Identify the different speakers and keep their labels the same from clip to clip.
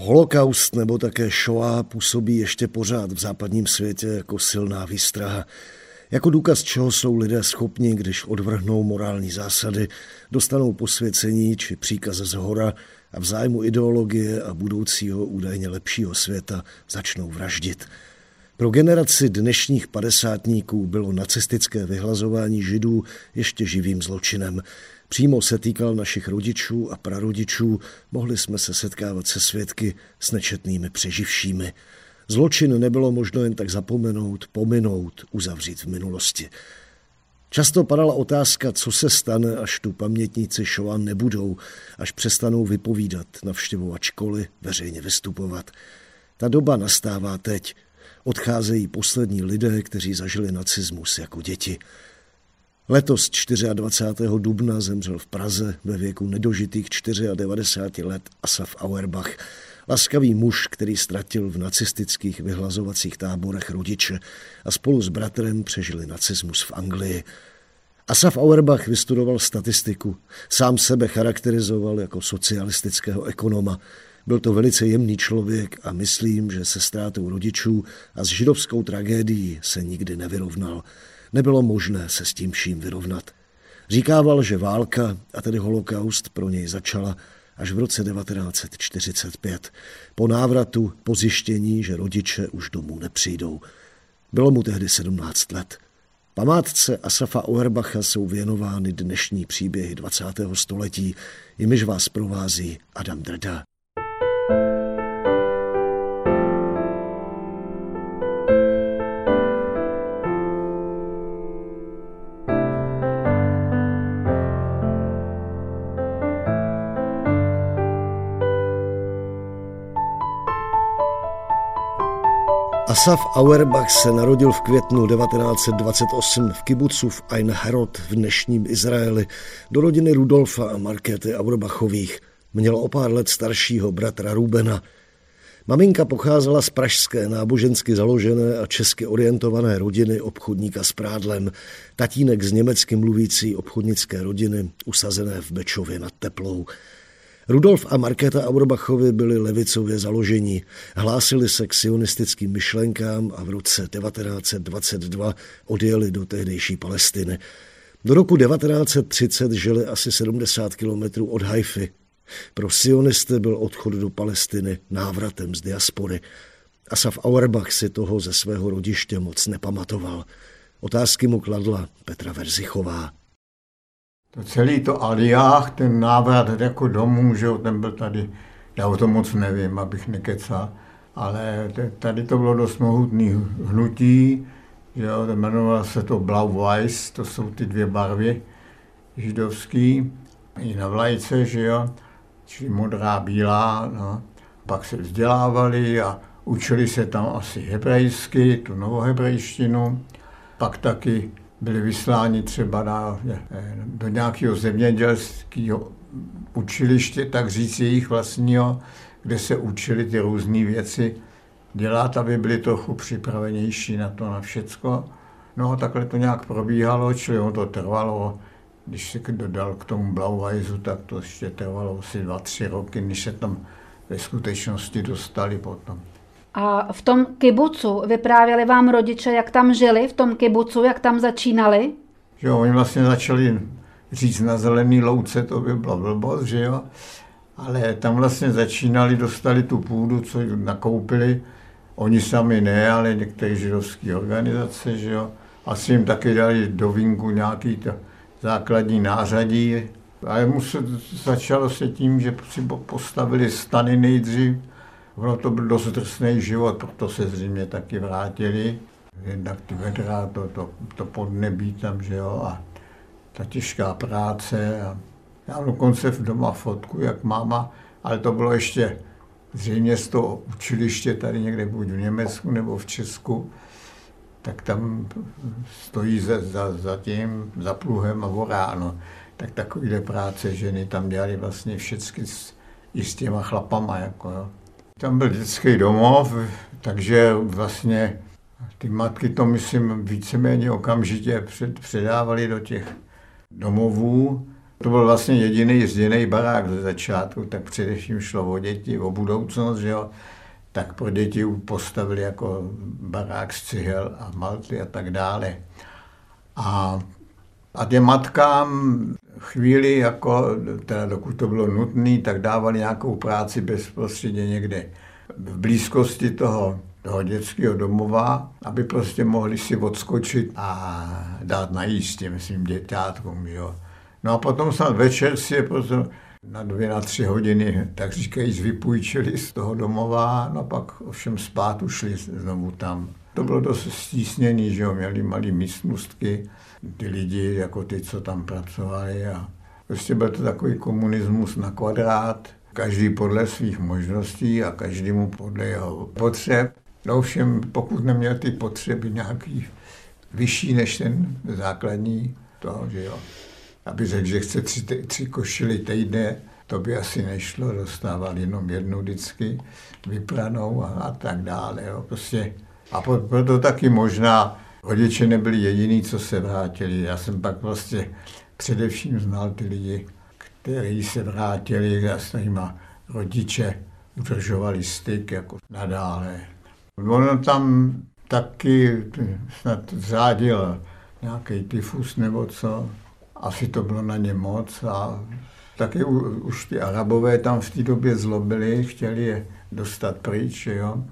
Speaker 1: Holokaust nebo také Shoah působí ještě pořád v západním světě jako silná výstraha. Jako důkaz, čeho jsou lidé schopni, když odvrhnou morální zásady, dostanou posvěcení či příkaz z hora a v zájmu ideologie a budoucího údajně lepšího světa začnou vraždit. Pro generaci dnešních padesátníků bylo nacistické vyhlazování židů ještě živým zločinem. Přímo se týkal našich rodičů a prarodičů, mohli jsme se setkávat se svědky s nečetnými přeživšími. Zločin nebylo možno jen tak zapomenout, pominout, uzavřít v minulosti. Často padala otázka, co se stane, až tu pamětníci Šova nebudou, až přestanou vypovídat, navštěvovat školy, veřejně vystupovat. Ta doba nastává teď. Odcházejí poslední lidé, kteří zažili nacismus jako děti. Letos 24. dubna zemřel v Praze ve věku nedožitých 94 let Asaf Auerbach, laskavý muž, který ztratil v nacistických vyhlazovacích táborech rodiče a spolu s bratrem přežili nacismus v Anglii. Asaf Auerbach vystudoval statistiku, sám sebe charakterizoval jako socialistického ekonoma. Byl to velice jemný člověk a myslím, že se ztrátou rodičů a s židovskou tragédií se nikdy nevyrovnal. Nebylo možné se s tím vším vyrovnat. Říkával, že válka, a tedy holokaust, pro něj začala až v roce 1945, po návratu, po zjištění, že rodiče už domů nepřijdou. Bylo mu tehdy 17 let. Památce Asafa Auerbacha jsou věnovány dnešní příběhy 20. století, jimiž vás provází Adam Drda. Asaf Auerbach se narodil v květnu 1928 v kibucu v Ein Herod v dnešním Izraeli do rodiny Rudolfa a Markéty Auerbachových. Měl o pár let staršího bratra Rubena. Maminka pocházela z pražské nábožensky založené a česky orientované rodiny obchodníka s prádlem. Tatínek z německy mluvící obchodnické rodiny usazené v Bečově nad Teplou. Rudolf a Markéta Auerbachovi byli levicově založení, hlásili se k sionistickým myšlenkám a v roce 1922 odjeli do tehdejší Palestiny. Do roku 1930 žili asi 70 kilometrů od Haify. Pro sionisty byl odchod do Palestiny návratem z diaspory. Asaf Auerbach si toho ze svého rodiště moc nepamatoval. Otázky mu kladla Petra Verzichová.
Speaker 2: To celý to aliách, ten návrat jako domů, že jo, ten byl tady, já o tom moc nevím, abych nekecal, ale tady to bylo dost mohutný hnutí, že jo, jmenovalo se to Blau-Weiß, to jsou ty dvě barvy židovský, i na vlajce, že jo, čili modrá, bílá, no. Pak se vzdělávali a učili se tam asi hebrejsky, tu novohebrejštinu, pak taky byli vysláni třeba na, do nějakého zemědělského učiliště, tak říct jejich vlastního, kde se učili ty různé věci dělat, aby byli trochu připravenější na to, na všecko. No a takhle to nějak probíhalo, čili ono to trvalo, když se dodal k tomu Blauweisu, tak to ještě trvalo asi dva, tři roky, než se tam ve skutečnosti dostali potom.
Speaker 3: A v tom kibucu vyprávěli vám rodiče, jak tam žili, v tom kibucu, jak tam začínali?
Speaker 2: Jo, oni vlastně začali říct na zelený louce, to by bylo blbost, že jo. Ale tam vlastně začínali, dostali tu půdu, co nakoupili. Oni sami ne, ale některé židovské organizace, že jo. Asi jim taky dali do vínku nějaký to základní nářadí. Ale musel, začalo se tím, že si postavili stany nejdřív, Ono to byl dost drsný život, proto se zřejmě taky vrátili. Jednak ty vedra, to, to, to podnebí tam, že jo, a ta těžká práce. A já dokonce v doma fotku, jak máma, ale to bylo ještě zřejmě z toho učiliště tady někde buď v Německu nebo v Česku, tak tam stojí za, za, za tím, za pluhem a voráno. Tak takovýhle práce ženy tam dělali vlastně všechny s, i s těma chlapama. Jako, jo. Tam byl dětský domov, takže vlastně ty matky to, myslím, víceméně okamžitě před, předávali do těch domovů. To byl vlastně jediný zděný barák ze začátku, tak především šlo o děti, o budoucnost, že jo. Tak pro děti postavili jako barák z cihel a malty a tak dále. A, a těm matkám chvíli, jako, teda dokud to bylo nutné, tak dávali nějakou práci bezprostředně někde v blízkosti toho toho dětského domova, aby prostě mohli si odskočit a dát najíst těm svým děťátkům. Jo. No a potom snad večer si je prostě na dvě, na tři hodiny, tak říkají, vypůjčili z toho domova, no pak ovšem spát ušli znovu tam. To bylo dost stísněný, že jo, měli malé místnostky, ty lidi, jako ty, co tam pracovali a prostě byl to takový komunismus na kvadrát, každý podle svých možností a každému podle jeho potřeb. No všem, pokud neměl ty potřeby nějaký vyšší než ten základní, to, že jo. Aby řekl, že chce tři, tři košily týdne, to by asi nešlo, dostával jenom jednu vždycky, vypranou a, a tak dále. Jo. Prostě, a proto taky možná rodiče nebyli jediní, co se vrátili. Já jsem pak vlastně především znal ty lidi, kteří se vrátili a s nimi rodiče udržovali styk jako nadále. Ono tam taky snad zrádil nějaký tyfus nebo co. Asi to bylo na ně moc a taky už ty arabové tam v té době zlobili, chtěli je dostat pryč, jo.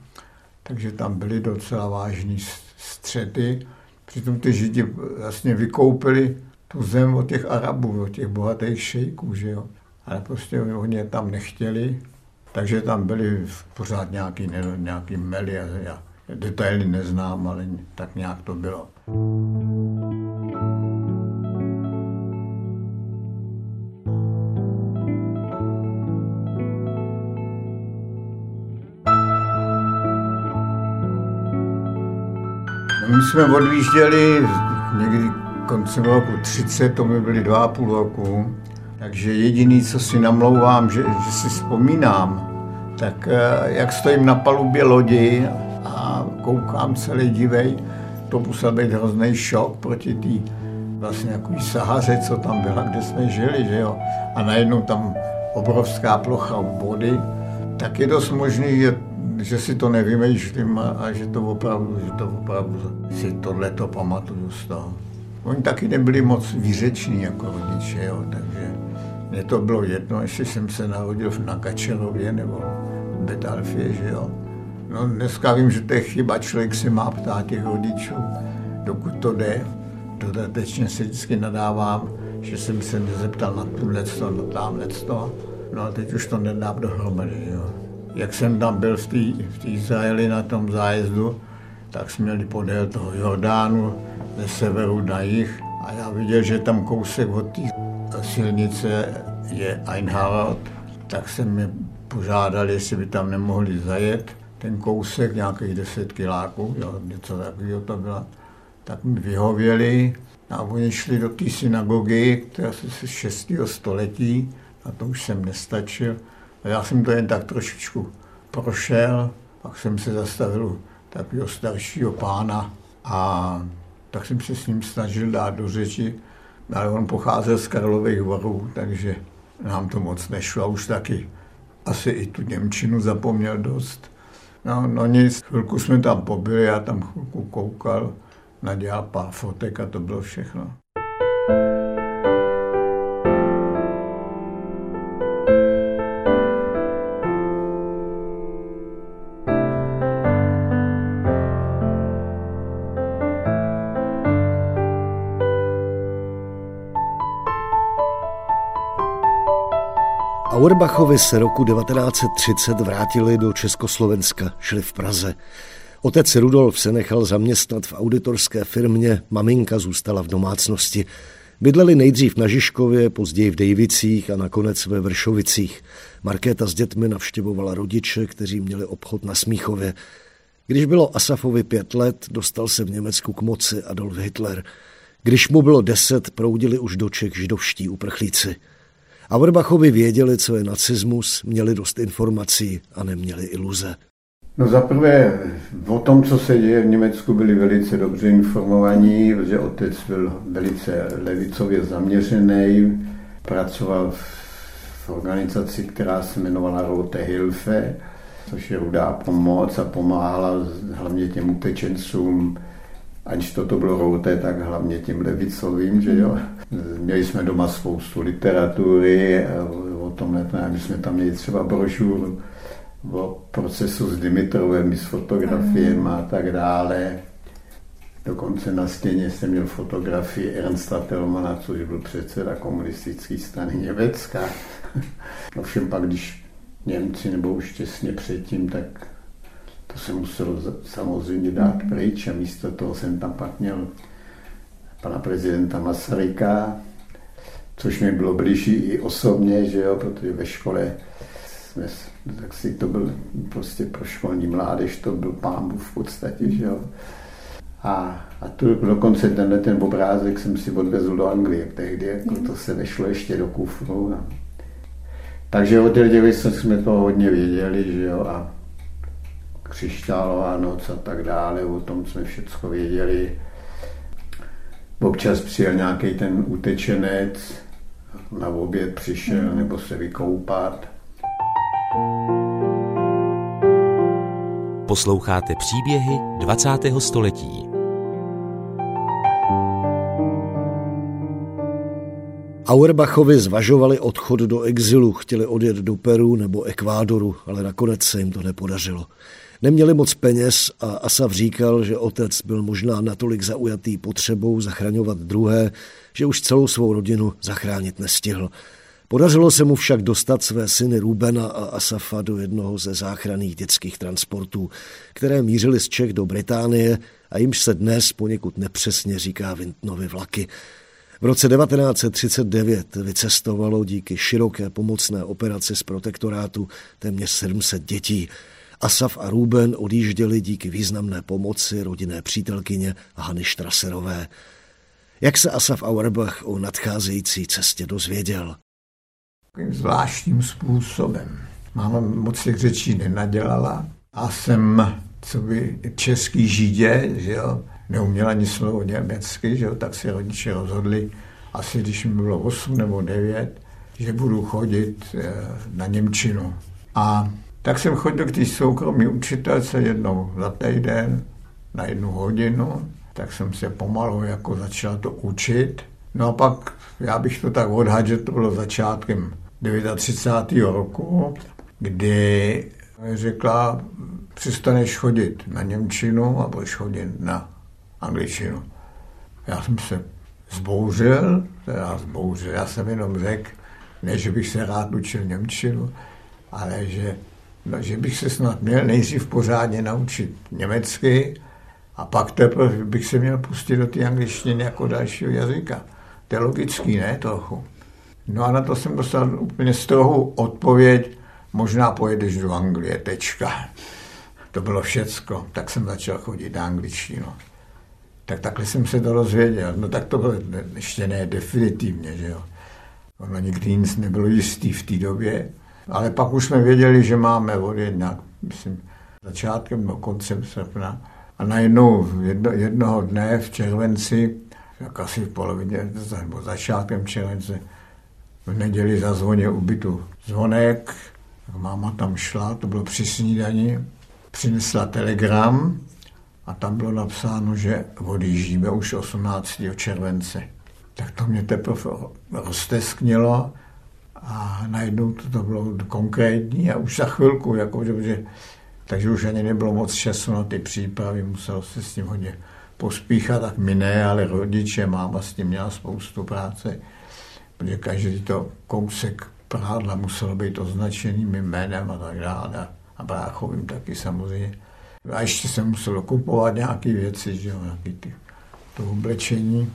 Speaker 2: Takže tam byly docela vážné střety. Přitom ty židi vlastně vykoupili tu zem od těch Arabů, od těch bohatých šejků, že jo. Ale prostě oni je tam nechtěli takže tam byly pořád nějaký, nějaký mely, já detaily neznám, ale tak nějak to bylo. My jsme odjížděli někdy koncem roku 30, to mi byly dva a půl roku, takže jediný, co si namlouvám, že, že si vzpomínám, tak eh, jak stojím na palubě lodi a koukám celý divej, to musel být hrozný šok proti té vlastně jako sahaře, co tam byla, kde jsme žili, že jo. A najednou tam obrovská plocha vody, tak je dost možný, že, že si to nevymýšlím a, a že to opravdu, že to opravdu si tohle to pamatuju z toho. Oni taky nebyli moc výřeční jako rodiče, jo, takže mně to bylo jedno, jestli jsem se narodil na Kačelově nebo Betalfě, že jo. No dneska vím, že to je chyba, člověk se má ptát těch rodičů, dokud to jde. Dodatečně se vždycky nadávám, že jsem se nezeptal na tuhle na tamhle. No a teď už to nedám dohromady, jo. Jak jsem tam byl v v Izraeli na tom zájezdu, tak jsme měli podél toho Jordánu ze severu na jih a já viděl, že tam kousek od té silnice je Einhardt, tak jsem mi požádal, jestli by tam nemohli zajet ten kousek, nějakých 10 kiláků, jo, něco takového to bylo. Tak mi vyhověli a oni šli do té synagogy, která se z 6. století, a to už jsem nestačil. Já jsem to jen tak trošičku prošel, pak jsem se zastavil takového staršího pána a tak jsem se s ním snažil dát do řeči, ale on pocházel z Karlových varů, takže nám to moc nešlo už taky asi i tu Němčinu zapomněl dost. No, no nic, chvilku jsme tam pobyli, já tam chvilku koukal, nadělal pár fotek a to bylo všechno.
Speaker 1: Auerbachovi se roku 1930 vrátili do Československa, šli v Praze. Otec Rudolf se nechal zaměstnat v auditorské firmě, maminka zůstala v domácnosti. Bydleli nejdřív na Žižkově, později v Dejvicích a nakonec ve Vršovicích. Markéta s dětmi navštěvovala rodiče, kteří měli obchod na Smíchově. Když bylo Asafovi pět let, dostal se v Německu k moci Adolf Hitler. Když mu bylo deset, proudili už do Čech židovští uprchlíci. Auerbachovi věděli, co je nacismus, měli dost informací a neměli iluze.
Speaker 2: No zaprvé o tom, co se děje v Německu, byli velice dobře informovaní, že otec byl velice levicově zaměřený, pracoval v organizaci, která se jmenovala Rote Hilfe, což je rudá pomoc a pomáhala hlavně těm utečencům, aniž to, to bylo Rote, tak hlavně těm levicovým, že jo. Měli jsme doma spoustu literatury o tomhle, my jsme tam měli třeba brožuru o procesu s Dimitrovem, s fotografiemi a tak dále. Dokonce na stěně jsem měl fotografii Ernsta Telmana, což byl předseda komunistické strany Německa. Ovšem pak, když Němci nebo už těsně předtím, tak to se muselo samozřejmě dát pryč a místo toho jsem tam pak měl pana prezidenta Masaryka, což mi bylo blížší i osobně, že jo, protože ve škole jsme, tak si to byl prostě pro školní mládež, to byl pámbu v podstatě, že jo. A, a tu dokonce tenhle ten obrázek jsem si odvezl do Anglie tehdy, jako to se nešlo ještě do kufru. A, takže od těch jsme to hodně věděli, že jo, a křišťálová noc a tak dále, o tom jsme všechno věděli. Občas přijel nějaký ten utečenec, na oběd přišel mm. nebo se vykoupat.
Speaker 4: Posloucháte příběhy 20. století.
Speaker 1: Auerbachovi zvažovali odchod do exilu, chtěli odjet do Peru nebo Ekvádoru, ale nakonec se jim to nepodařilo. Neměli moc peněz a Asaf říkal, že otec byl možná natolik zaujatý potřebou zachraňovat druhé, že už celou svou rodinu zachránit nestihl. Podařilo se mu však dostat své syny Rubena a Asafa do jednoho ze záchranných dětských transportů, které mířily z Čech do Británie a jimž se dnes poněkud nepřesně říká Vintnovy vlaky. V roce 1939 vycestovalo díky široké pomocné operaci z protektorátu téměř 700 dětí. Asaf a Ruben odjížděli díky významné pomoci rodinné přítelkyně Hany Štraserové. Jak se Asaf Auerbach o nadcházející cestě dozvěděl?
Speaker 2: Zvláštním způsobem. Máma moc těch řečí nenadělala a jsem, co by český židě, že jo, neuměla ani slovo německy, že jo, tak si rodiče rozhodli, asi když mi bylo 8 nebo 9, že budu chodit eh, na Němčinu. A tak jsem chodil k té soukromé učitelce jednou za týden na jednu hodinu, tak jsem se pomalu jako začal to učit. No a pak, já bych to tak odhadl, že to bylo začátkem 39. roku, kdy řekla, přestaneš chodit na Němčinu a budeš chodit na angličtinu. Já jsem se zbouřil, teda zbouřil, já jsem jenom řekl, ne, že bych se rád učil Němčinu, ale že, no, že bych se snad měl nejdřív pořádně naučit německy a pak teprve bych se měl pustit do té angličtiny jako dalšího jazyka. To je logický, ne, trochu. No a na to jsem dostal úplně strohou odpověď, možná pojedeš do Anglie, tečka. To bylo všecko. Tak jsem začal chodit na angličtinu. Tak takhle jsem se to dozvěděl. No tak to bylo ještě ne definitivně, že jo. Ono nikdy nic nebylo jistý v té době. Ale pak už jsme věděli, že máme odjet nějak, myslím, začátkem nebo koncem srpna. A najednou jedno, jednoho dne v červenci, jak asi v polovině, nebo začátkem července, v neděli zazvonil u bytu zvonek, tak máma tam šla, to bylo při snídani, přinesla telegram a tam bylo napsáno, že odjíždíme už 18. července. Tak to mě teprve roztesknilo a najednou to, to bylo konkrétní a už za chvilku, jako, že, takže už ani nebylo moc času na ty přípravy, muselo se s tím hodně pospíchat, tak my ne, ale rodiče, máma s tím měla spoustu práce protože každý to kousek prádla muselo být označený mým jménem a tak dále. A bráchovým taky samozřejmě. A ještě jsem musel kupovat nějaké věci, že jo, nějaký ty, to oblečení,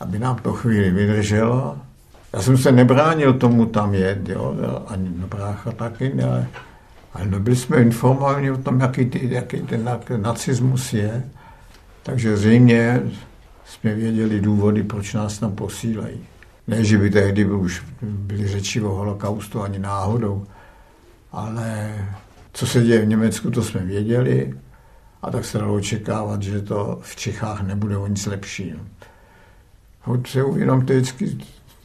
Speaker 2: aby nám to chvíli vydrželo. Já jsem se nebránil tomu tam jet, jo, ani brácha taky, ale Ale nebyli jsme informováni o tom, jaký, ty, jaký ten nacismus je. Takže zřejmě jsme věděli důvody, proč nás tam posílají. Ne, že by tehdy byl už byly řeči o holokaustu ani náhodou, ale co se děje v Německu, to jsme věděli a tak se dalo očekávat, že to v Čechách nebude o nic lepší. Hoď se uvědomte vždycky,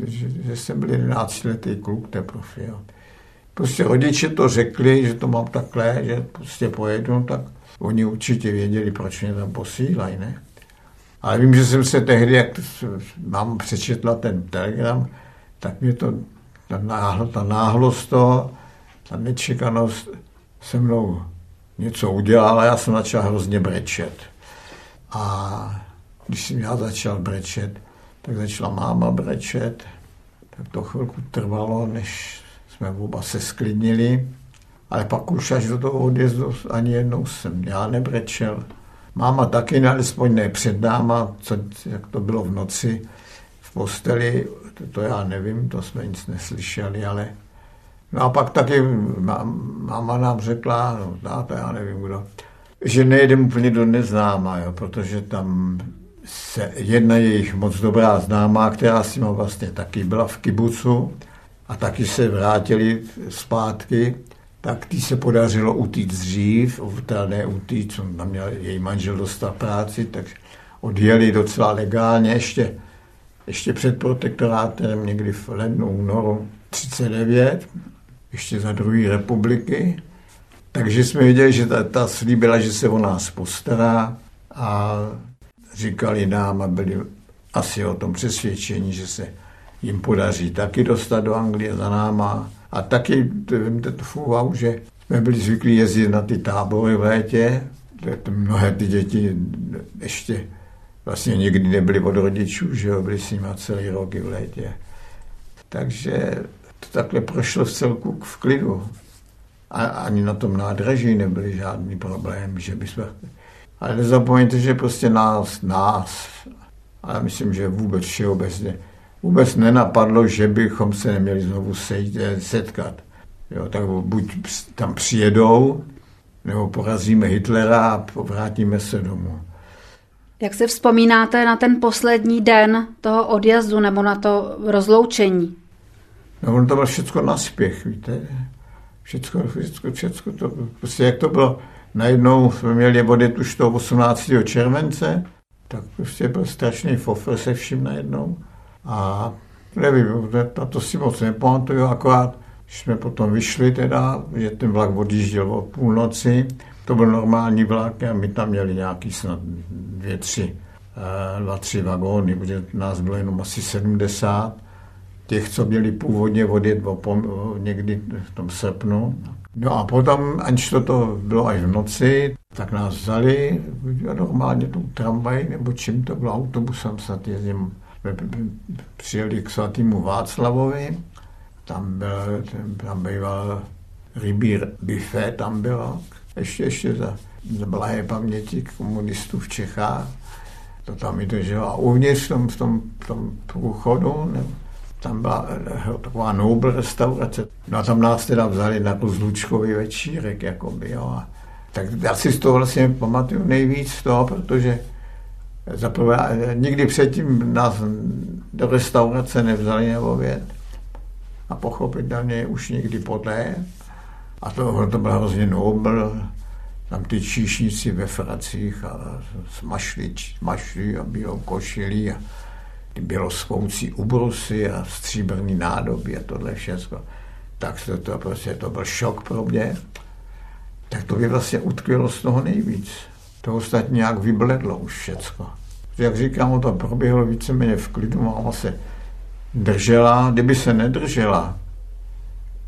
Speaker 2: že, že jsem byl 11 letý kluk teprve. Jo. Prostě rodiče to řekli, že to mám takhle, že prostě pojedu, tak oni určitě věděli, proč mě tam posílají, ne? Ale vím, že jsem se tehdy, jak mám přečetla ten telegram, tak mě to, ta, náhlo, ta náhlost toho, ta nečekanost se mnou něco udělala, já jsem začal hrozně brečet. A když jsem já začal brečet, tak začala máma brečet, tak to chvilku trvalo, než jsme oba se sklidnili, ale pak už až do toho odjezdu ani jednou jsem já nebrečel. Máma taky, alespoň ne před náma, co, jak to bylo v noci v posteli, to, to já nevím, to jsme nic neslyšeli, ale No a pak taky máma nám řekla, no táta, já nevím kdo, že nejedeme úplně do neznáma, jo, protože tam se jedna jejich moc dobrá známá, která s ním vlastně taky byla v kibucu a taky se vrátili zpátky, tak tý se podařilo utíct dřív, teda ne utíct, co tam měl její manžel dostat práci, tak odjeli docela legálně ještě, ještě před protektorátem někdy v lednu, únoru 39, ještě za druhé republiky. Takže jsme viděli, že ta, ta slíbila, že se o nás postará a říkali nám a byli asi o tom přesvědčení, že se jim podaří taky dostat do Anglie za náma. A taky, vemte to v že jsme byli zvyklí jezdit na ty tábory v létě, mnohé ty děti ještě vlastně někdy nebyly od rodičů, že jo, byli s nimi celý roky v létě. Takže to takhle prošlo v celku v klidu. A ani na tom nádraží nebyly žádný problém, že by jsme... Ale nezapomeňte, že prostě nás, nás, ale myslím, že vůbec všeobecně, vůbec nenapadlo, že bychom se neměli znovu sejít, setkat. Jo, tak buď tam přijedou, nebo porazíme Hitlera a vrátíme se domů.
Speaker 3: Jak si vzpomínáte na ten poslední den toho odjezdu nebo na to rozloučení?
Speaker 2: No ono to bylo všechno naspěch, víte. Všechno, všechno, všechno to, prostě jak to bylo, najednou jsme měli odjet už toho 18. července, tak prostě byl strašný fofr se vším najednou. A nevím, to, to si moc nepamatuju, akorát, když jsme potom vyšli teda, že ten vlak odjížděl o půlnoci, to byl normální vlak a my tam měli nějaký snad dvě, tři, eh, dva, tři vagóny, protože nás bylo jenom asi 70 těch, co měli původně odjet někdy v tom srpnu. No a potom, aniž to, to bylo až v noci, tak nás vzali normálně tou tramvaj, nebo čím to bylo autobusem, snad jezdím, přijeli k svatýmu Václavovi, tam byl, tam býval rybí buffet, tam bylo, ještě, ještě za, za blahé paměti komunistů v Čechách, to tam i drželo. A uvnitř v tom, v tom, v tom průchodu, nebo, tam byla eh, taková Noble restaurace. No a tam nás teda vzali na zlučkový večírek, jakoby, jo. A tak já si z toho vlastně pamatuju nejvíc toho, protože zaprvé eh, nikdy předtím nás do restaurace nevzali na oběd a pochopitelně už někdy poté. A to, to byl hrozně nobl, tam ty číšníci ve fracích a smašli, smašli a bílou košilí a ty bělospoucí ubrusy a stříbrný nádoby a tohle všechno. Tak to, to, prostě, to byl šok pro mě. Tak to by vlastně utkvělo z toho nejvíc. To ostatně nějak vybledlo už všecko. Jak říkám, to proběhlo víceméně v klidu, máma se držela, kdyby se nedržela,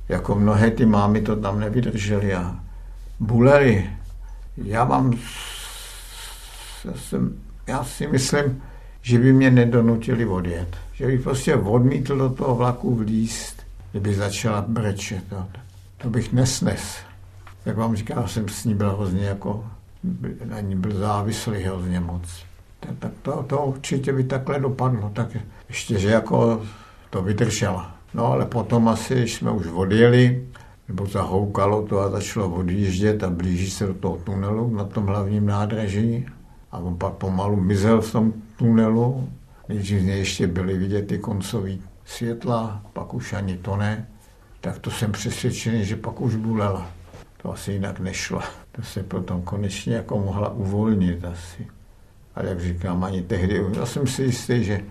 Speaker 2: jako mnohé ty mámy to tam nevydržely a bulely. Já mám, já, jsem, já si myslím, že by mě nedonutili odjet. Že bych prostě odmítl do toho vlaku vlíst, kdyby začala brečet. To, to bych nesnes. Jak vám říkal, jsem s ní byl hrozně jako, na ní byl závislý hrozně moc. Tak to, to určitě by takhle dopadlo. Tak ještě, že jako to vydržela. No ale potom asi, když jsme už odjeli, nebo zahoukalo to a začalo odjíždět a blíží se do toho tunelu na tom hlavním nádraží. A on pak pomalu mizel v tom tunelu. Nejdřív ještě byly vidět ty koncové světla, pak už ani to ne. Tak to jsem přesvědčený, že pak už bulela. To asi jinak nešlo. To se potom konečně jako mohla uvolnit asi. Ale jak říkám, ani tehdy, já jsem si jistý, že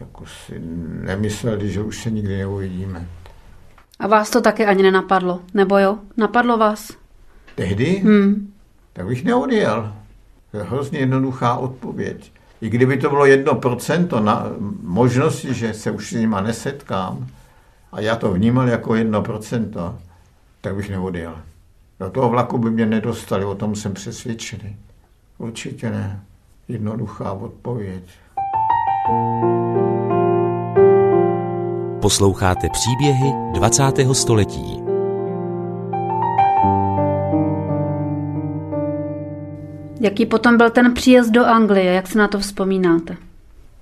Speaker 2: jako si nemysleli, že už se nikdy neuvidíme.
Speaker 3: A vás to taky ani nenapadlo, nebo jo? Napadlo vás?
Speaker 2: Tehdy?
Speaker 3: Hmm.
Speaker 2: Tak bych neodjel. Hrozně jednoduchá odpověď. I kdyby to bylo jedno procento na možnosti, že se už s nima nesetkám, a já to vnímal jako jedno procento, tak bych neodjel. Do toho vlaku by mě nedostali, o tom jsem přesvědčený. Určitě ne. Jednoduchá odpověď.
Speaker 4: Posloucháte příběhy 20. století.
Speaker 3: Jaký potom byl ten příjezd do Anglie, jak se na to vzpomínáte?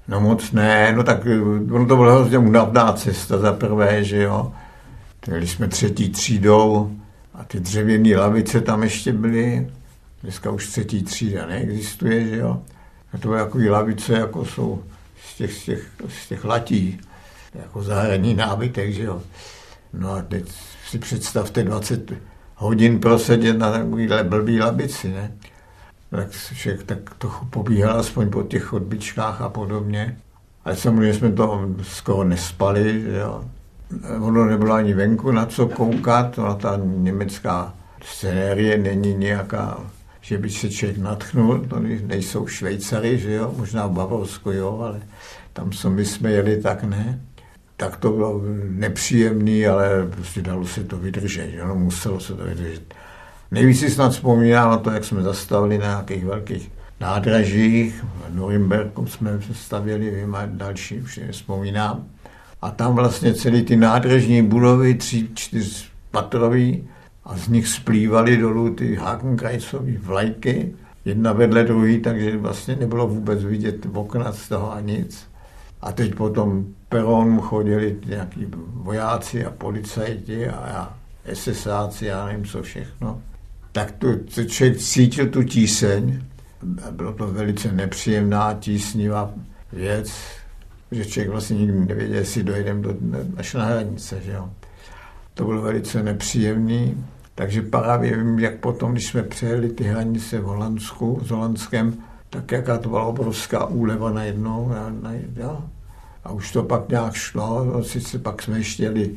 Speaker 2: No moc ne, no tak ono to bylo hrozně unavná cesta za prvé, že jo. Byli jsme třetí třídou a ty dřevěné lavice tam ještě byly. Dneska už třetí třída neexistuje, že jo. A to byly takové lavice, jako jsou z těch, z těch, z těch latí, jako zahradní nábytek, že jo. No a teď si představte 20 hodin prosedět na takovýhle blbý labici, ne? Tak však tak trochu pobíhal aspoň po těch chodbičkách a podobně. Ale samozřejmě jsme to skoro nespali, že jo. Ono nebylo ani venku na co koukat, ona ta německá scenérie není nějaká, že by se člověk natchnul, to nejsou Švejcary, že jo, možná v Bavorsku, jo, ale tam, co my jsme jeli, tak ne. Tak to bylo nepříjemný, ale prostě dalo se to vydržet, jo, no, muselo se to vydržet. Nejvíc si snad vzpomínám na to, jak jsme zastavili na nějakých velkých nádražích. V Norimberku jsme stavěli, vím, a další už vzpomínám. A tam vlastně celý ty nádražní budovy, tři, čtyř patrový, a z nich splývaly dolů ty Hakenkrajcové vlajky, jedna vedle druhý, takže vlastně nebylo vůbec vidět okna z toho a nic. A teď potom peronu chodili nějaký vojáci a policajti a, a SSáci, já nevím co všechno. Tak to, to člověk cítil tu tíseň. Bylo to velice nepříjemná, tísnivá věc, že člověk vlastně nikdy nevěděl, jestli dojdeme do, až na hranice. Že jo. To bylo velice nepříjemný. Takže právě vím, jak potom, když jsme přejeli ty hranice v Holandsku, s Holandskem, tak jaká to byla obrovská úleva najednou. Na, na, jo. A už to pak nějak šlo, no, sice pak jsme ještě jeli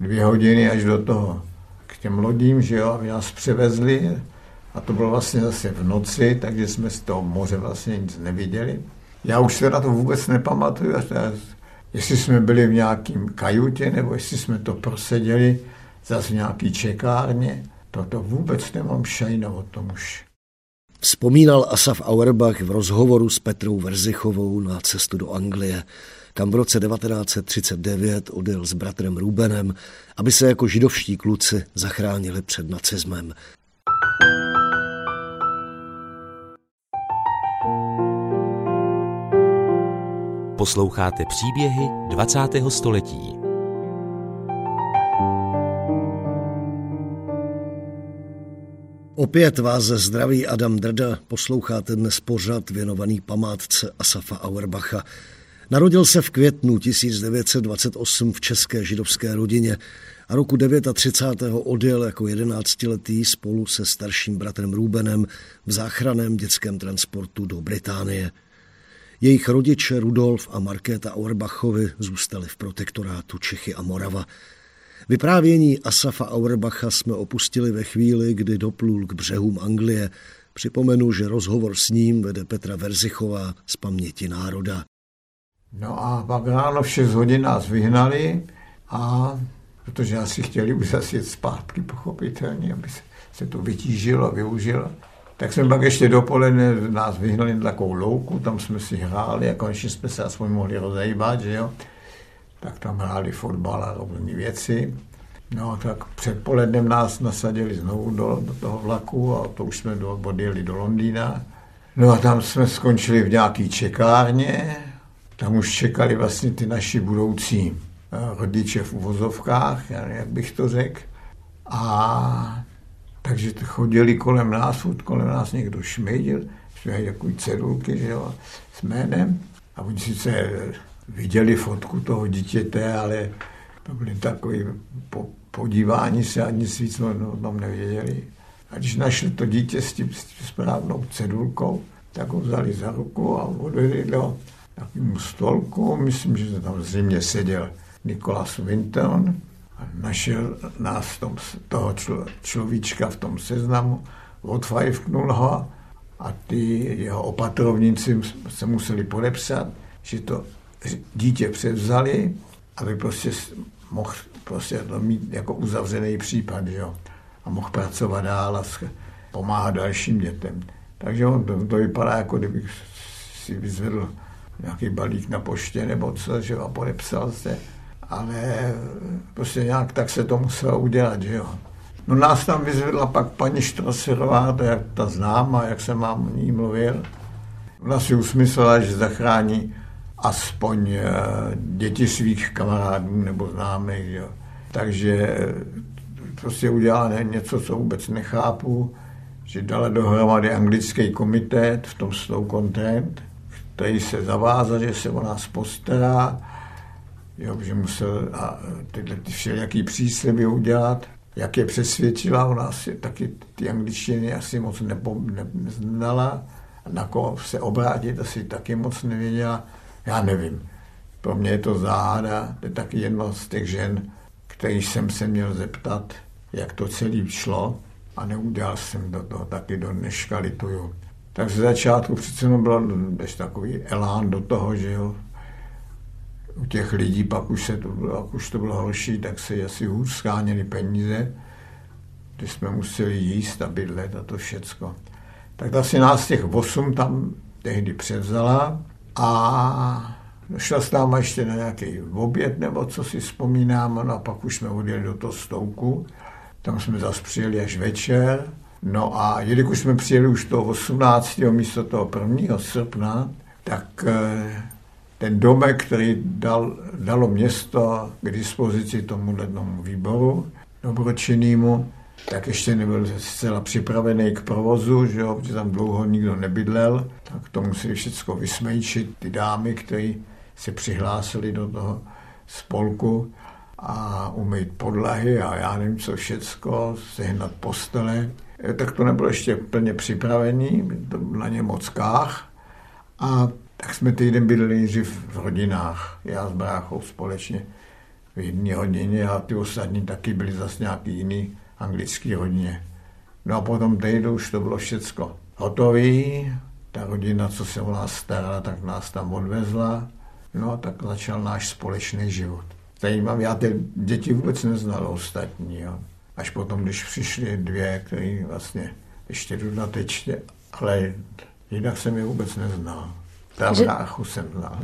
Speaker 2: dvě hodiny až do toho k těm lodím, že jo, aby nás převezli. A to bylo vlastně zase v noci, takže jsme z toho moře vlastně nic neviděli. Já už se na to vůbec nepamatuju, jestli jsme byli v nějakém kajutě, nebo jestli jsme to proseděli zase v nějaký čekárně. Toto vůbec nemám šajno o tom už.
Speaker 1: Vzpomínal Asaf Auerbach v rozhovoru s Petrou Verzichovou na cestu do Anglie, kam v roce 1939 odjel s bratrem Rubenem, aby se jako židovští kluci zachránili před nacismem.
Speaker 4: Posloucháte příběhy 20. století.
Speaker 1: Opět vás ze zdraví Adam Drda posloucháte dnes pořad věnovaný památce Asafa Auerbacha. Narodil se v květnu 1928 v české židovské rodině a roku 39. odjel jako 11-letý spolu se starším bratrem Rubenem v záchraném dětském transportu do Británie. Jejich rodiče Rudolf a Markéta Auerbachovi zůstali v protektorátu Čechy a Morava. Vyprávění Asafa Auerbacha jsme opustili ve chvíli, kdy doplul k břehům Anglie. Připomenu, že rozhovor s ním vede Petra Verzichová z paměti národa.
Speaker 2: No a pak ráno v 6 hodin nás vyhnali a protože asi chtěli už zase jet zpátky, pochopitelně, aby se, se to vytížilo a využilo. Tak jsme pak ještě dopoledne nás vyhnali na takovou louku, tam jsme si hráli a konečně jsme se aspoň mohli rozejbat, že jo. Tak tam hráli fotbal a různé věci. No tak předpolednem nás nasadili znovu do, do toho vlaku a to už jsme do, odjeli do Londýna. No a tam jsme skončili v nějaký čekárně, tam už čekali vlastně ty naši budoucí eh, rodiče v uvozovkách, jak bych to řekl. A takže chodili kolem nás, kolem nás někdo šmejdil, jsme měli takový cedulky, že jo, s jménem. A oni sice viděli fotku toho dítěte, ale to byly takový po, podívání se a nic víc o tom nevěděli. A když našli to dítě s tím, s tím správnou cedulkou, tak ho vzali za ruku a odvedli do takovému stolku. Myslím, že tam v zimě seděl Nikolas Winton a našel nás tom, toho člo, človíčka v tom seznamu, odfajfknul ho a ty jeho opatrovníci se museli podepsat, že to dítě převzali, aby prostě mohl prostě to mít jako uzavřený případ, jo. A mohl pracovat dál a pomáhat dalším dětem. Takže on, to, to vypadá, jako kdybych si vyzvedl nějaký balík na poště nebo co, že a podepsal se. Ale prostě nějak tak se to muselo udělat, že jo. No nás tam vyzvedla pak paní Štraserová, to jak ta známa, jak jsem vám o ní mluvil. Ona si usmyslela, že zachrání aspoň eh, děti svých kamarádů nebo známých. Jo. Takže eh, prostě udělala něco, co vůbec nechápu, že dala dohromady anglický komitét v tom Slow Content, který se zavázal, že se o nás postará, jo, že musel a tyhle ty všelijaký přísliby udělat. Jak je přesvědčila, ona si taky ty angličtiny asi moc nepo, ne, neznala, na koho se obrátit asi taky moc nevěděla. Já nevím. Pro mě je to záhada, to je taky jedna z těch žen, který jsem se měl zeptat, jak to celý šlo a neudělal jsem do toho, taky do dneška lituju. Tak ze začátku přece jenom byl takový elán do toho, že jo, u těch lidí pak už, se to bylo, pak už to bylo horší, tak se asi hůř scháněli peníze, když jsme museli jíst a bydlet a to všecko. Tak asi nás těch osm tam tehdy převzala a šla s náma ještě na nějaký oběd, nebo co si vzpomínám, no a pak už jsme odjeli do toho stouku. Tam jsme zase přijeli až večer. No a jelikož jsme přijeli už toho 18. místo toho 1. srpna, tak eh, ten domek, který dal, dalo město k dispozici tomu jednomu výboru dobročinnému, tak ještě nebyl zcela připravený k provozu, že jo, protože tam dlouho nikdo nebydlel, tak to museli všechno vysmejčit ty dámy, které se přihlásili do toho spolku a umýt podlahy a já nevím co všecko, sehnat postele. E, tak to nebylo ještě plně připravený, to na němockách. A tak jsme týden bydleli nejdřív v rodinách, já s bráchou společně v jedné hodině a ty ostatní taky byli zase nějaký jiný anglický rodině. No a potom týden už to bylo všecko hotový, ta rodina, co se o nás starala, tak nás tam odvezla. No a tak začal náš společný život. Zajímavý, já ty děti vůbec neznal ostatní. Jo. Až potom, když přišly dvě, které vlastně ještě dodatečně, ale jinak jsem je vůbec neznal. Teda že, jsem znal.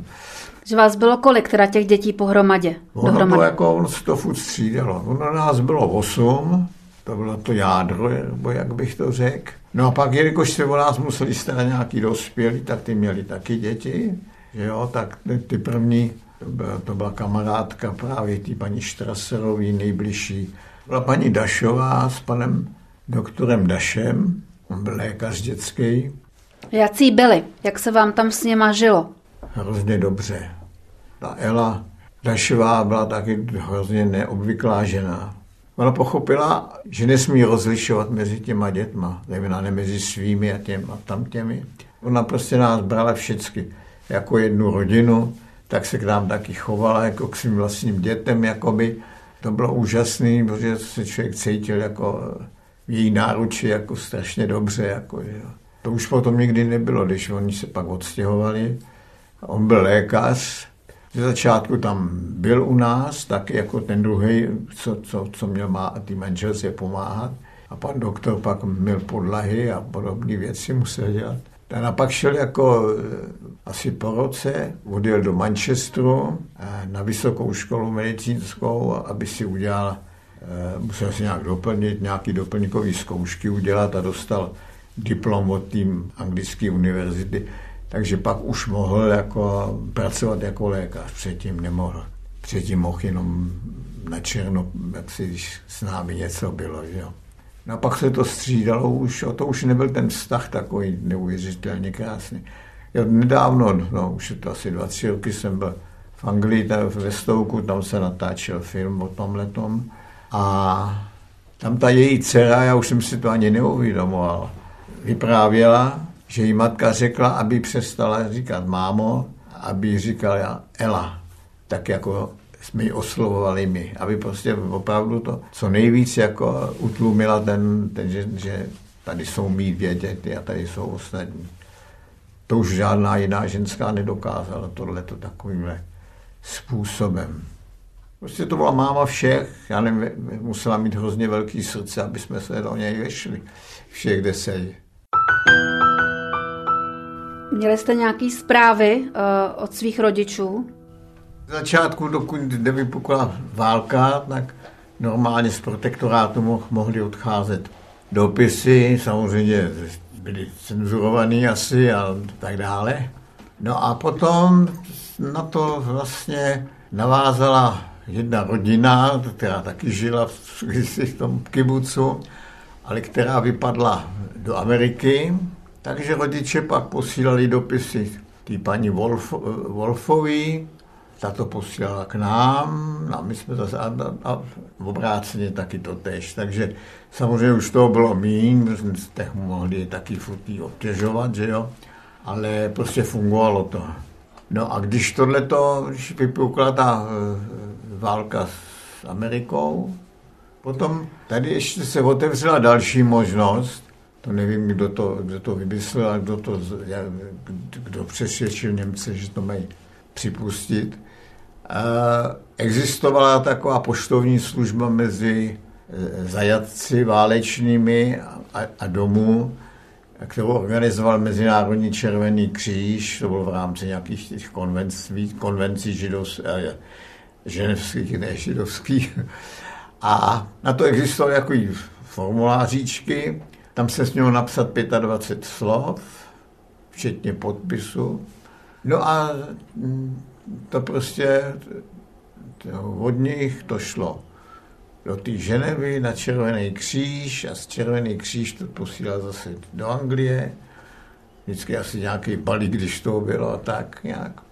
Speaker 3: Že vás bylo kolik teda těch dětí pohromadě?
Speaker 2: Ono dohromady? bylo jako, se to furt střídalo. Ono nás bylo osm, to bylo to jádro, nebo jak bych to řekl. No a pak, jelikož se o nás museli starat nějaký dospělí, tak ty měli taky děti, že jo, tak ty první, to byla, to byla kamarádka právě ty paní Štraserový nejbližší. Byla paní Dašová s panem doktorem Dašem, on byl lékař dětský.
Speaker 3: Jací byli? Jak se vám tam s něma žilo?
Speaker 2: Hrozně dobře. Ta Ela Dašová byla taky hrozně neobvyklá žena. Ona pochopila, že nesmí rozlišovat mezi těma dětma, zejména ne mezi svými a těma tam těmi. Ona prostě nás brala všechny jako jednu rodinu, tak se k nám taky chovala jako k svým vlastním dětem, jakoby. To bylo úžasné, protože se člověk cítil jako v její náruči jako strašně dobře. Jako, jo. To už potom nikdy nebylo, když oni se pak odstěhovali. On byl lékař, ze začátku tam byl u nás, tak jako ten druhý, co, co, co měl má ty manželce pomáhat. A pan doktor pak měl podlahy a podobné věci musel dělat. Ten a pak šel jako eh, asi po roce, odjel do Manchesteru eh, na vysokou školu medicínskou, aby si udělal, eh, musel si nějak doplnit, nějaký doplňkový zkoušky udělat a dostal diplom od tým anglické univerzity takže pak už mohl jako pracovat jako lékař, předtím nemohl. předtím mohl jenom na černo, jak si když s námi něco bylo. Že jo. No a pak se to střídalo už, a to už nebyl ten vztah takový neuvěřitelně krásný. Jo, nedávno, no, už je to asi dva, tři roky jsem byl v Anglii, ve Stouku, tam se natáčel film o tom letom. A tam ta její dcera, já už jsem si to ani neuvědomoval, vyprávěla, že jí matka řekla, aby přestala říkat mámo, aby říkala Ela, tak jako jsme ji oslovovali my, aby prostě opravdu to co nejvíc jako utlumila ten, ten že, že tady jsou mý dvě děti a tady jsou ostatní. To už žádná jiná ženská nedokázala tohleto takovýmhle způsobem. Prostě to byla máma všech, já nevím, musela mít hrozně velký srdce, aby jsme se do něj vešli. Všech deset.
Speaker 3: Měli jste nějaké zprávy uh, od svých rodičů?
Speaker 2: V začátku, dokud nevypukla válka, tak normálně z protektorátu mohli odcházet dopisy, samozřejmě byly cenzurovaný asi a tak dále. No a potom na to vlastně navázala jedna rodina, která taky žila v, v tom kibucu, ale která vypadla do Ameriky, takže rodiče pak posílali dopisy té paní Wolf, Wolfovi, ta to posílala k nám, a my jsme zase, a, a v obráceně taky to tež. Takže samozřejmě už toho bylo míň, protože mohli taky furt obtěžovat, že jo, ale prostě fungovalo to. No a když tohleto, když vypukla ta e, válka s Amerikou, potom tady ještě se otevřela další možnost, to nevím, kdo to, kdo to vymyslel a kdo, to, kdo přesvědčil Němce, že to mají připustit. Existovala taková poštovní služba mezi e, zajatci válečnými a, a domů, kterou organizoval Mezinárodní červený kříž, to bylo v rámci nějakých těch konvencí, konvencí židovských, ženevských, ne židovských. A na to existovaly takový formuláříčky, tam se mělo napsat 25 slov, včetně podpisu. No a to prostě od nich to šlo do té Ženevy na Červený kříž a z Červený kříž to posílal zase do Anglie. Vždycky asi nějaký balík, když to bylo tak nějak.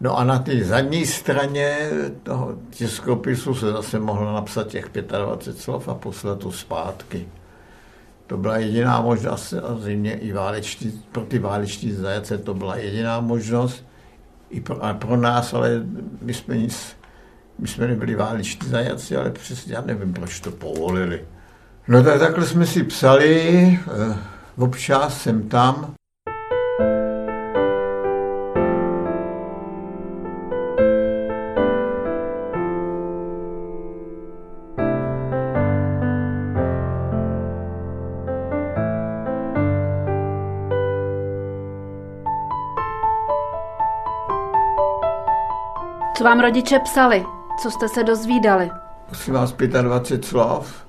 Speaker 2: No a na té zadní straně toho tiskopisu se zase mohlo napsat těch 25 slov a poslat to zpátky. To byla jediná možnost, a zřejmě i váleční, pro ty váleční zajace to byla jediná možnost. I pro, a pro nás, ale my jsme nic, my jsme nebyli váleční zajaci, ale přesně já nevím, proč to povolili. No tak takhle jsme si psali, eh, občas jsem tam,
Speaker 3: vám rodiče psali? Co jste se dozvídali?
Speaker 2: Prosím vás, 25 slov.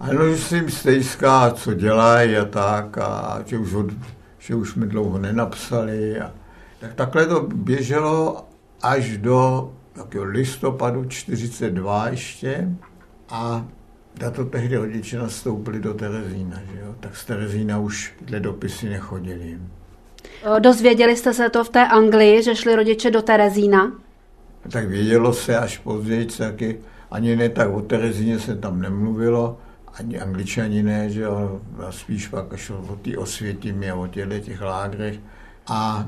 Speaker 2: Ano, že se jim stejská, co dělají a tak, a že už, od, že už mi dlouho nenapsali. A, tak takhle to běželo až do takého listopadu 42 ještě. A na to tehdy rodiče nastoupili do Terezína, že jo? tak z Terezína už tyhle dopisy nechodili.
Speaker 3: Dozvěděli jste se to v té Anglii, že šli rodiče do Terezína?
Speaker 2: Tak vědělo se až později, taky ani ne tak o Terezíně se tam nemluvilo, ani angličani ne, že jo, a spíš pak šlo o té osvětimi a o těchto těch lágrech. A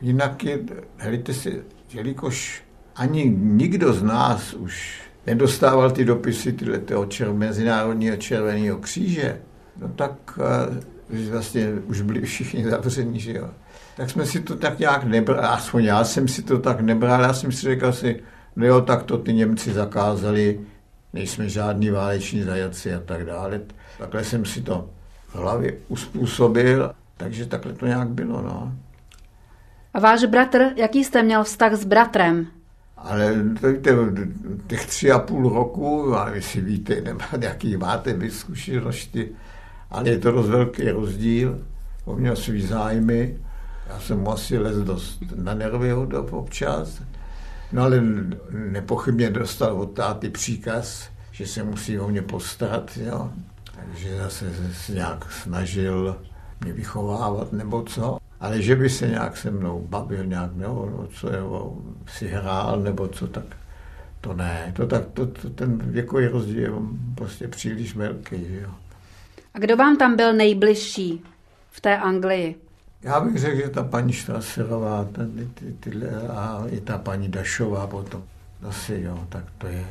Speaker 2: jinak je, helejte si, jelikož ani nikdo z nás už nedostával ty dopisy tyhle toho čer, Mezinárodního červeného kříže, no tak uh, vlastně už byli všichni zavření, že jo tak jsme si to tak nějak nebrali, aspoň já jsem si to tak nebral, já jsem si řekl si, no jo, tak to ty Němci zakázali, nejsme žádní váleční zajaci a tak dále. Takhle jsem si to v hlavě uspůsobil, takže takhle to nějak bylo, no.
Speaker 3: A váš bratr, jaký jste měl vztah s bratrem?
Speaker 2: Ale víte, těch tři a půl roku, a vy si víte, nebo jaký máte vy zkušenosti, ale je to dost velký rozdíl. On měl svý zájmy, já jsem asi les dost na nervy občas. No ale nepochybně dostal od táty příkaz, že se musí o mě postarat, jo. Takže zase se nějak snažil mě vychovávat nebo co. Ale že by se nějak se mnou bavil nějak, nebo co, nebo si hrál, nebo co, tak to ne. To tak, to, to, ten věkový rozdíl je prostě příliš velký, jo.
Speaker 3: A kdo vám tam byl nejbližší v té Anglii?
Speaker 2: Já bych řekl, že ta paní Štraserová ty, ty, tyhle, a i ta paní Dašová potom. Asi jo, tak to je.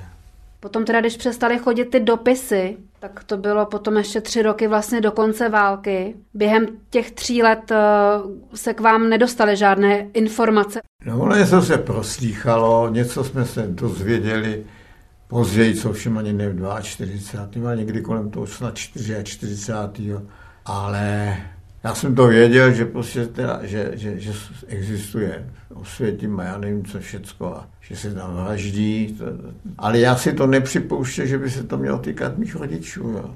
Speaker 3: Potom teda, když přestali chodit ty dopisy, tak to bylo potom ještě tři roky vlastně do konce války. Během těch tří let eh, se k vám nedostaly žádné informace.
Speaker 2: No, ono něco se proslýchalo, něco jsme se dozvěděli později, co všem ani ne v 42. ale někdy kolem toho snad 44. Ale já jsem to věděl, že prostě teda, že, že, že existuje osvětím a já nevím co všecko a že se tam vraždí. To, ale já si to nepřipouštěl, že by se to mělo týkat mých rodičů. Jo.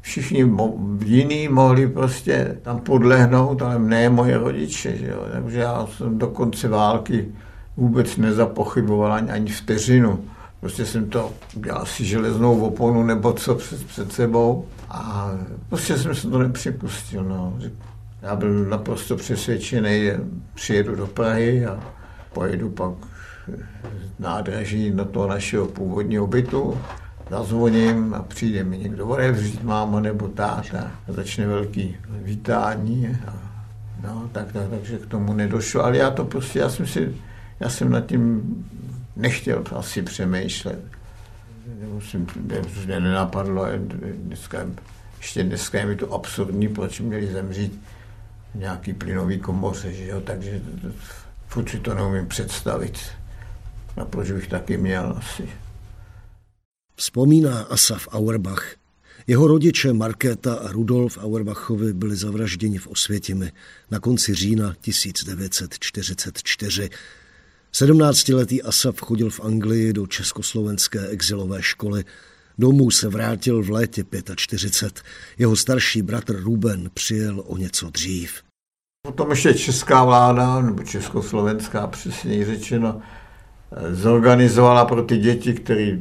Speaker 2: Všichni mo- jiní mohli prostě tam podlehnout, ale ne moje rodiče. Že jo. Takže já jsem do konce války vůbec nezapochyboval ani, ani vteřinu. Prostě jsem to udělal si železnou oponu nebo co před, před sebou a prostě jsem se to nepřipustil. No. Já byl naprosto přesvědčený, že přijedu do Prahy a pojedu pak nádraží na toho našeho původního bytu, zazvoním a přijde mi někdo odevřít, máma nebo táta a začne velký vítání. A, no, tak, tak, takže k tomu nedošlo, ale já to prostě, já jsem si, já jsem nad tím nechtěl asi přemýšlet. Musím, mě nenapadlo, dneska, ještě dneska je mi to absurdní, proč měli zemřít nějaký plynový komoře, že jo? takže furt si to neumím představit. A proč bych taky měl asi.
Speaker 1: Vzpomíná Asaf Auerbach. Jeho rodiče Markéta a Rudolf Auerbachovi byli zavražděni v Osvětimi na konci října 1944. 17-letý Asaf chodil v Anglii do československé exilové školy. Domů se vrátil v létě 45. Jeho starší bratr Ruben přijel o něco dřív.
Speaker 2: Potom ještě česká vláda, nebo československá přesněji řečeno, zorganizovala pro ty děti, které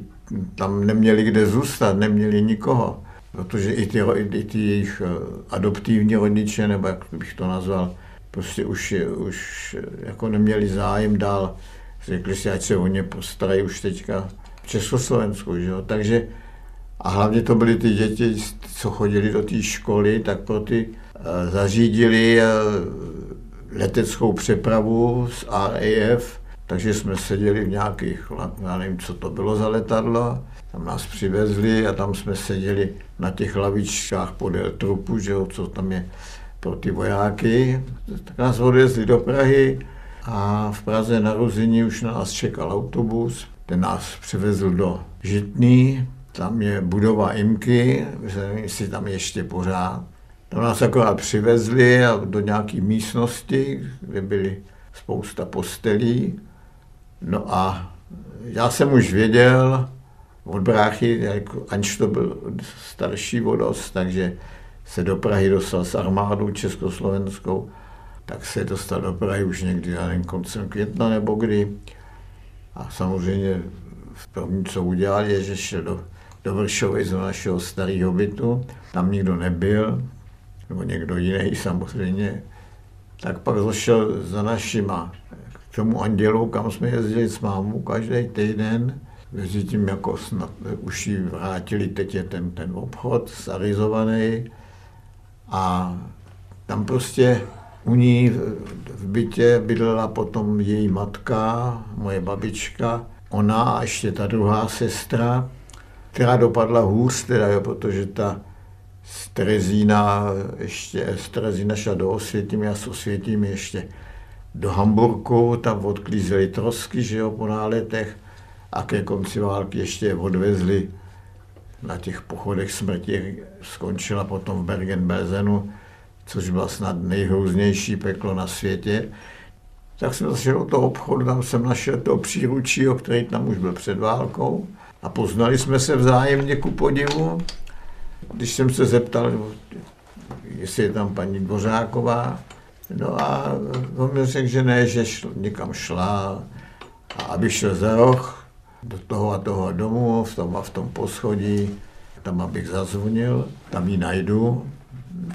Speaker 2: tam neměli kde zůstat, neměli nikoho, protože i ty, i ty jejich eh, adoptivní rodiče, nebo jak bych to nazval, prostě už, už jako neměli zájem dál. Řekli si, ať se o ně postarají už teďka v Československu, že jo? Takže a hlavně to byly ty děti, co chodili do té školy, tak pro ty uh, zařídili uh, leteckou přepravu z RAF, takže jsme seděli v nějakých, já nevím, co to bylo za letadlo, tam nás přivezli a tam jsme seděli na těch lavičkách podél trupu, že jo, co tam je pro ty vojáky. Tak nás odvezli do Prahy a v Praze na Ruzini už na nás čekal autobus. Ten nás přivezl do Žitný, tam je budova Imky, nevím, jestli tam ještě pořád. Tam nás akorát přivezli do nějaké místnosti, kde byly spousta postelí. No a já jsem už věděl od bráchy, jako, aniž to byl starší vodost, takže se do Prahy dostal s armádou československou, tak se dostal do Prahy už někdy, já nevím, koncem května nebo kdy. A samozřejmě v první, co udělal, je, že šel do, do Vršovy z našeho starého bytu. Tam nikdo nebyl, nebo někdo jiný samozřejmě. Tak pak zašel za našima k tomu andělu, kam jsme jezdili s mámou každý týden. Mezi tím jako snad už ji vrátili, teď je ten, ten obchod zarizovaný. A tam prostě u ní v bytě bydlela potom její matka, moje babička, ona a ještě ta druhá sestra, která dopadla hůř, teda, jo, protože ta z Terezína, ještě z Terezína šla do Osvětím, já s Osvětím ještě do Hamburku, tam odklízeli trosky, že jo, po náletech a ke konci války ještě je odvezli na těch pochodech smrti, skončila potom v Bergen-Belsenu, což byla snad nejhrůznější peklo na světě. Tak jsem zašel do toho obchodu, tam jsem našel toho příručího, který tam už byl před válkou a poznali jsme se vzájemně ku podivu. Když jsem se zeptal, jestli je tam paní Dvořáková, no a on mi řekl, že ne, že šl, někam šla A aby šel za roh do toho a toho domu, v tom a v tom poschodí, tam abych zazvonil, tam ji najdu,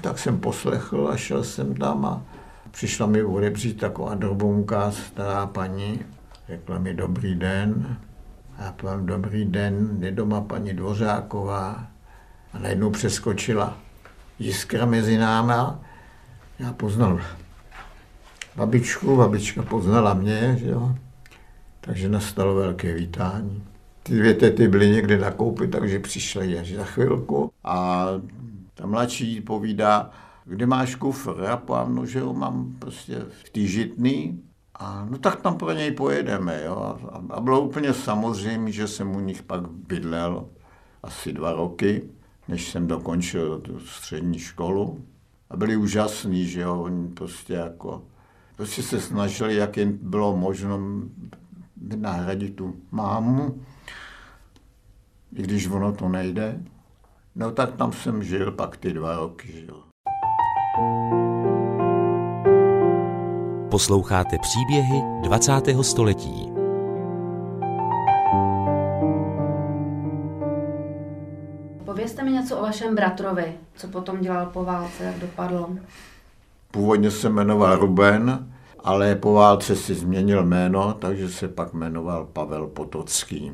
Speaker 2: tak jsem poslechl a šel jsem tam a přišla mi odebřít taková drobunka, stará paní, řekla mi dobrý den. A já dobrý den, je doma paní Dvořáková. A najednou přeskočila jiskra mezi náma. Já poznal babičku, babička poznala mě, že jo. Takže nastalo velké vítání. Ty dvě tety byly někde na koupi, takže přišly až za chvilku. A ta mladší povídá, kde máš kufr? Já povím, no, že ho mám prostě v té žitný. A no tak tam pro něj pojedeme. Jo. A bylo úplně samozřejmé, že jsem u nich pak bydlel asi dva roky, než jsem dokončil tu střední školu. A byli úžasní, že jo, oni prostě jako, prostě se snažili, jak jen bylo možno nahradit tu mámu, i když ono to nejde. No tak tam jsem žil pak ty dva roky, jo.
Speaker 4: Posloucháte příběhy 20. století.
Speaker 3: Povězte mi něco o vašem bratrovi, co potom dělal po válce, jak dopadlo.
Speaker 2: Původně se jmenoval Ruben, ale po válce si změnil jméno, takže se pak jmenoval Pavel Potocký.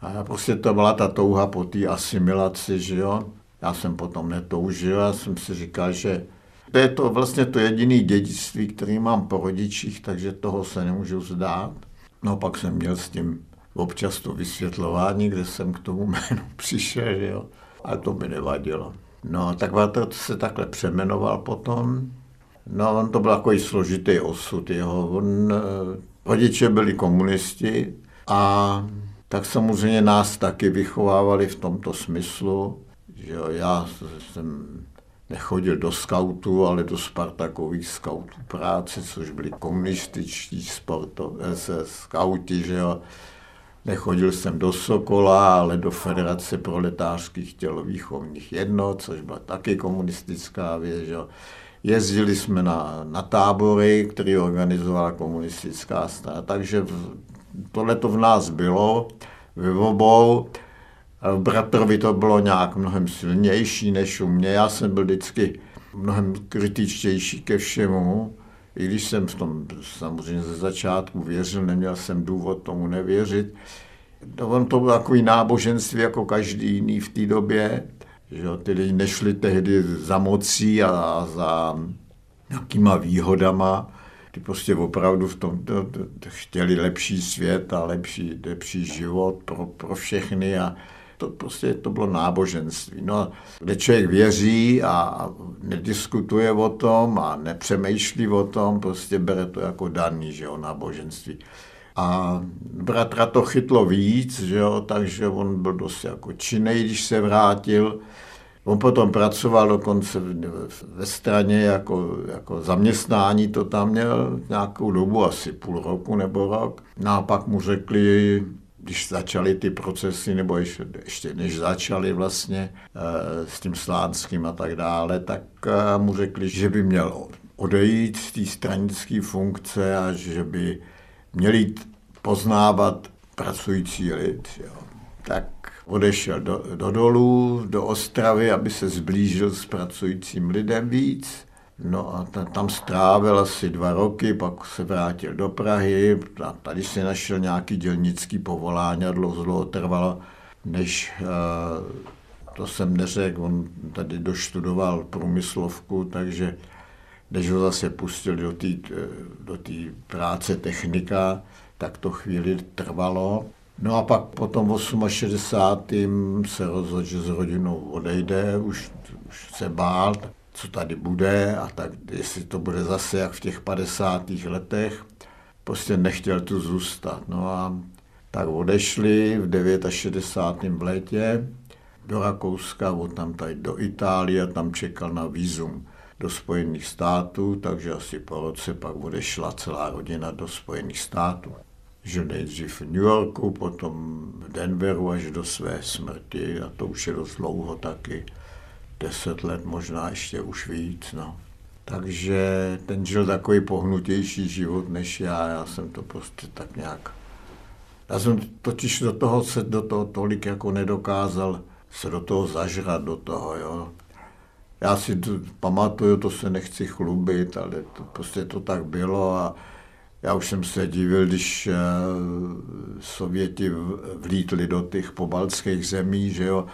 Speaker 2: A prostě to byla ta touha po té asimilaci, že jo. Já jsem potom netoužil, já jsem si říkal, že to je to vlastně to jediné dědictví, který mám po rodičích, takže toho se nemůžu zdát. No pak jsem měl s tím občas to vysvětlování, kde jsem k tomu jménu přišel, že jo. Ale to mi nevadilo. No, tak to se takhle přemenoval potom. No, on to byl takový složitý osud jeho. On, eh, rodiče byli komunisti a tak samozřejmě nás taky vychovávali v tomto smyslu, že jo, já jsem nechodil do skautu, ale do Spartakových skautů práce, což byli komunističtí sporto, se skauti, že jo. Nechodil jsem do Sokola, ale do Federace proletářských tělovýchovných jednot, což byla taky komunistická věc, že jo. Jezdili jsme na, na tábory, které organizovala komunistická strana, takže tohle to v nás bylo, ve obou. V bratrovi to bylo nějak mnohem silnější než u mě. Já jsem byl vždycky mnohem kritičtější ke všemu, i když jsem v tom samozřejmě ze začátku věřil, neměl jsem důvod tomu nevěřit. No, on to bylo takový náboženství jako každý jiný v té době, že ty lidi nešli tehdy za mocí a za nějakýma výhodama, ty prostě opravdu v tom to, to, to chtěli lepší svět a lepší, lepší život pro, pro všechny a to prostě to bylo náboženství. No, kde člověk věří a nediskutuje o tom a nepřemýšlí o tom, prostě bere to jako daný, že jo, náboženství. A bratra to chytlo víc, že jo, takže on byl dost jako činný, když se vrátil. On potom pracoval dokonce ve straně jako, jako zaměstnání, to tam měl nějakou dobu, asi půl roku nebo rok. No a pak mu řekli, když začaly ty procesy, nebo ještě, ještě než začaly vlastně e, s tím Slánským a tak dále, tak e, mu řekli, že by měl odejít z té stranické funkce a že by měl jít poznávat pracující lid. Jo. Tak odešel do, do dolů, do Ostravy, aby se zblížil s pracujícím lidem víc. No a tam strávil asi dva roky, pak se vrátil do Prahy a tady si našel nějaký dělnický povolání a dlouho, dlouho trvalo, než uh, to jsem neřekl, on tady doštudoval průmyslovku, takže než ho zase pustil do té do práce technika, tak to chvíli trvalo. No a pak potom 68. se rozhodl, že s rodinou odejde, už, už se bál, co tady bude a tak, jestli to bude zase jak v těch 50. letech. Prostě nechtěl tu zůstat. No a tak odešli v 69. v létě do Rakouska, od tam tady do Itálie, tam čekal na výzum do Spojených států, takže asi po roce pak odešla celá rodina do Spojených států že nejdřív v New Yorku, potom v Denveru až do své smrti a to už je dost dlouho taky, deset let, možná ještě už víc. No. Takže ten žil takový pohnutější život než já, já jsem to prostě tak nějak Já jsem totiž do toho se do toho tolik jako nedokázal se do toho zažrat, do toho, jo. Já si to, pamatuju, to se nechci chlubit, ale to, prostě to tak bylo a já už jsem se divil, když uh, Sověti vlítli do těch pobaltských zemí, že jo,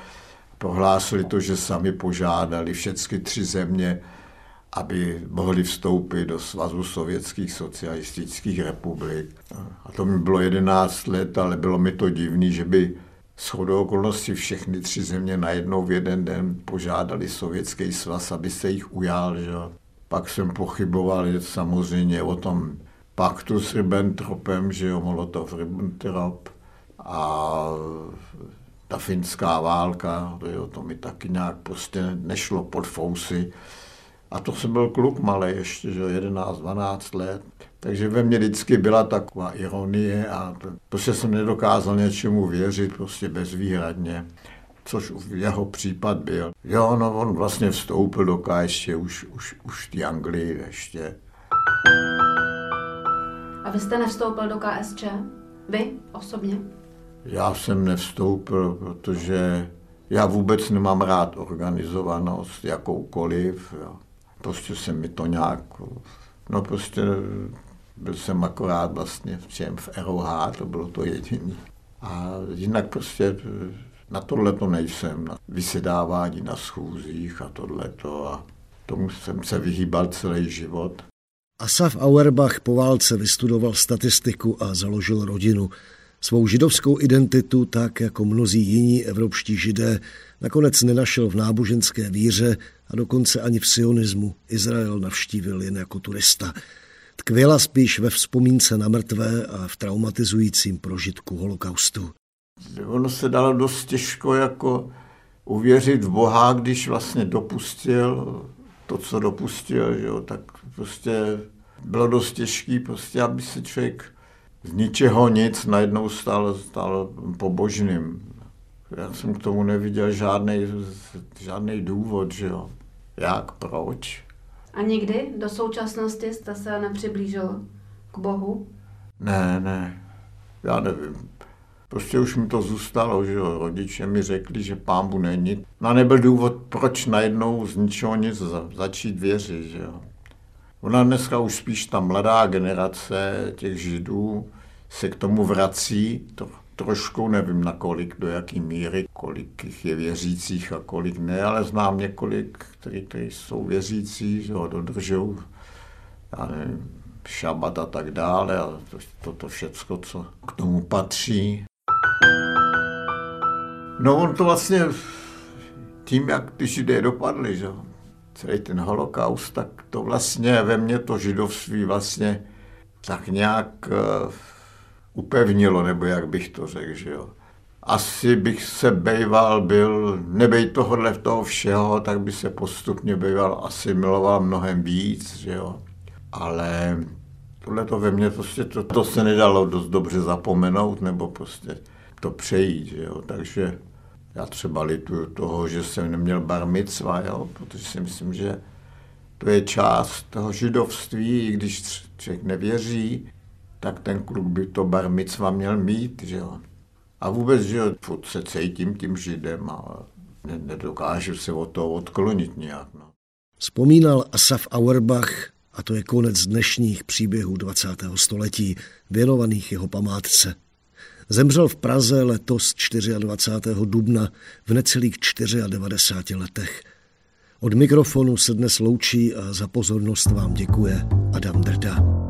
Speaker 2: prohlásili to, že sami požádali všechny tři země, aby mohli vstoupit do Svazu sovětských socialistických republik. A to mi bylo 11 let, ale bylo mi to divný, že by shodou okolností všechny tři země najednou v jeden den požádali sovětský svaz, aby se jich ujal. Že? Pak jsem pochyboval že samozřejmě o tom paktu s Ribbentropem, že jo, Molotov-Ribbentrop a ta finská válka, jo, to mi taky nějak prostě nešlo pod fousy. A to jsem byl kluk malý ještě, že 11-12 let. Takže ve mně vždycky byla taková ironie a prostě jsem nedokázal něčemu věřit prostě bezvýhradně, což v jeho případ byl. Jo, no on vlastně vstoupil do KSČ už, už, už v té Anglii ještě.
Speaker 3: A vy jste nevstoupil do KSČ? Vy osobně?
Speaker 2: Já jsem nevstoupil, protože já vůbec nemám rád organizovanost jakoukoliv. Jo. Prostě se mi to nějak, no prostě byl jsem akorát vlastně v čem v ROH, to bylo to jediné. A jinak prostě na tohle to nejsem, na vysedávání na schůzích a tohleto a tomu jsem se vyhýbal celý život.
Speaker 1: Asaf Auerbach po válce vystudoval statistiku a založil rodinu. Svou židovskou identitu, tak jako mnozí jiní evropští židé, nakonec nenašel v náboženské víře a dokonce ani v sionismu. Izrael navštívil jen jako turista. Tkvěla spíš ve vzpomínce na mrtvé a v traumatizujícím prožitku holokaustu.
Speaker 2: Ono se dalo dost těžko jako uvěřit v Boha, když vlastně dopustil to, co dopustil, jo, tak prostě bylo dost těžký, prostě, aby se člověk z ničeho nic najednou stal, stal pobožným. Já jsem k tomu neviděl žádný, žádný důvod, že jo. Jak, proč?
Speaker 3: A nikdy do současnosti jste se nepřiblížil k Bohu?
Speaker 2: Ne, ne, já nevím. Prostě už mi to zůstalo, že jo. Rodiče mi řekli, že pámbu není. No nebyl důvod, proč najednou z ničeho nic začít věřit, že jo. Ona dneska už spíš ta mladá generace těch židů se k tomu vrací, to trošku, nevím na kolik, do jaký míry, kolik jich je věřících a kolik ne, ale znám několik, kteří, jsou věřící, že ho dodržou, já nevím, šabat a tak dále a to, toto všecko, co k tomu patří. No on to vlastně tím, jak ty židé dopadly, že celý ten holokaust, tak to vlastně ve mně to židovství vlastně tak nějak uh, upevnilo, nebo jak bych to řekl, že jo. Asi bych se bejval byl, nebej tohohle toho všeho, tak by se postupně bejval asi miloval mnohem víc, že jo. Ale tohle to ve mně prostě, to, to se nedalo dost dobře zapomenout, nebo prostě to přejít, že jo. Takže já třeba lituju toho, že jsem neměl bar mitzva, jo, protože si myslím, že to je část toho židovství, i když člověk nevěří, tak ten kluk by to bar mitzva měl mít, že jo. A vůbec, že jo, furt se cítím tím židem a nedokážu se od toho odklonit nějak. No.
Speaker 1: Vzpomínal Asaf Auerbach, a to je konec dnešních příběhů 20. století, věnovaných jeho památce. Zemřel v Praze letos 24. dubna v necelých 94 letech. Od mikrofonu se dnes loučí a za pozornost vám děkuje Adam Drda.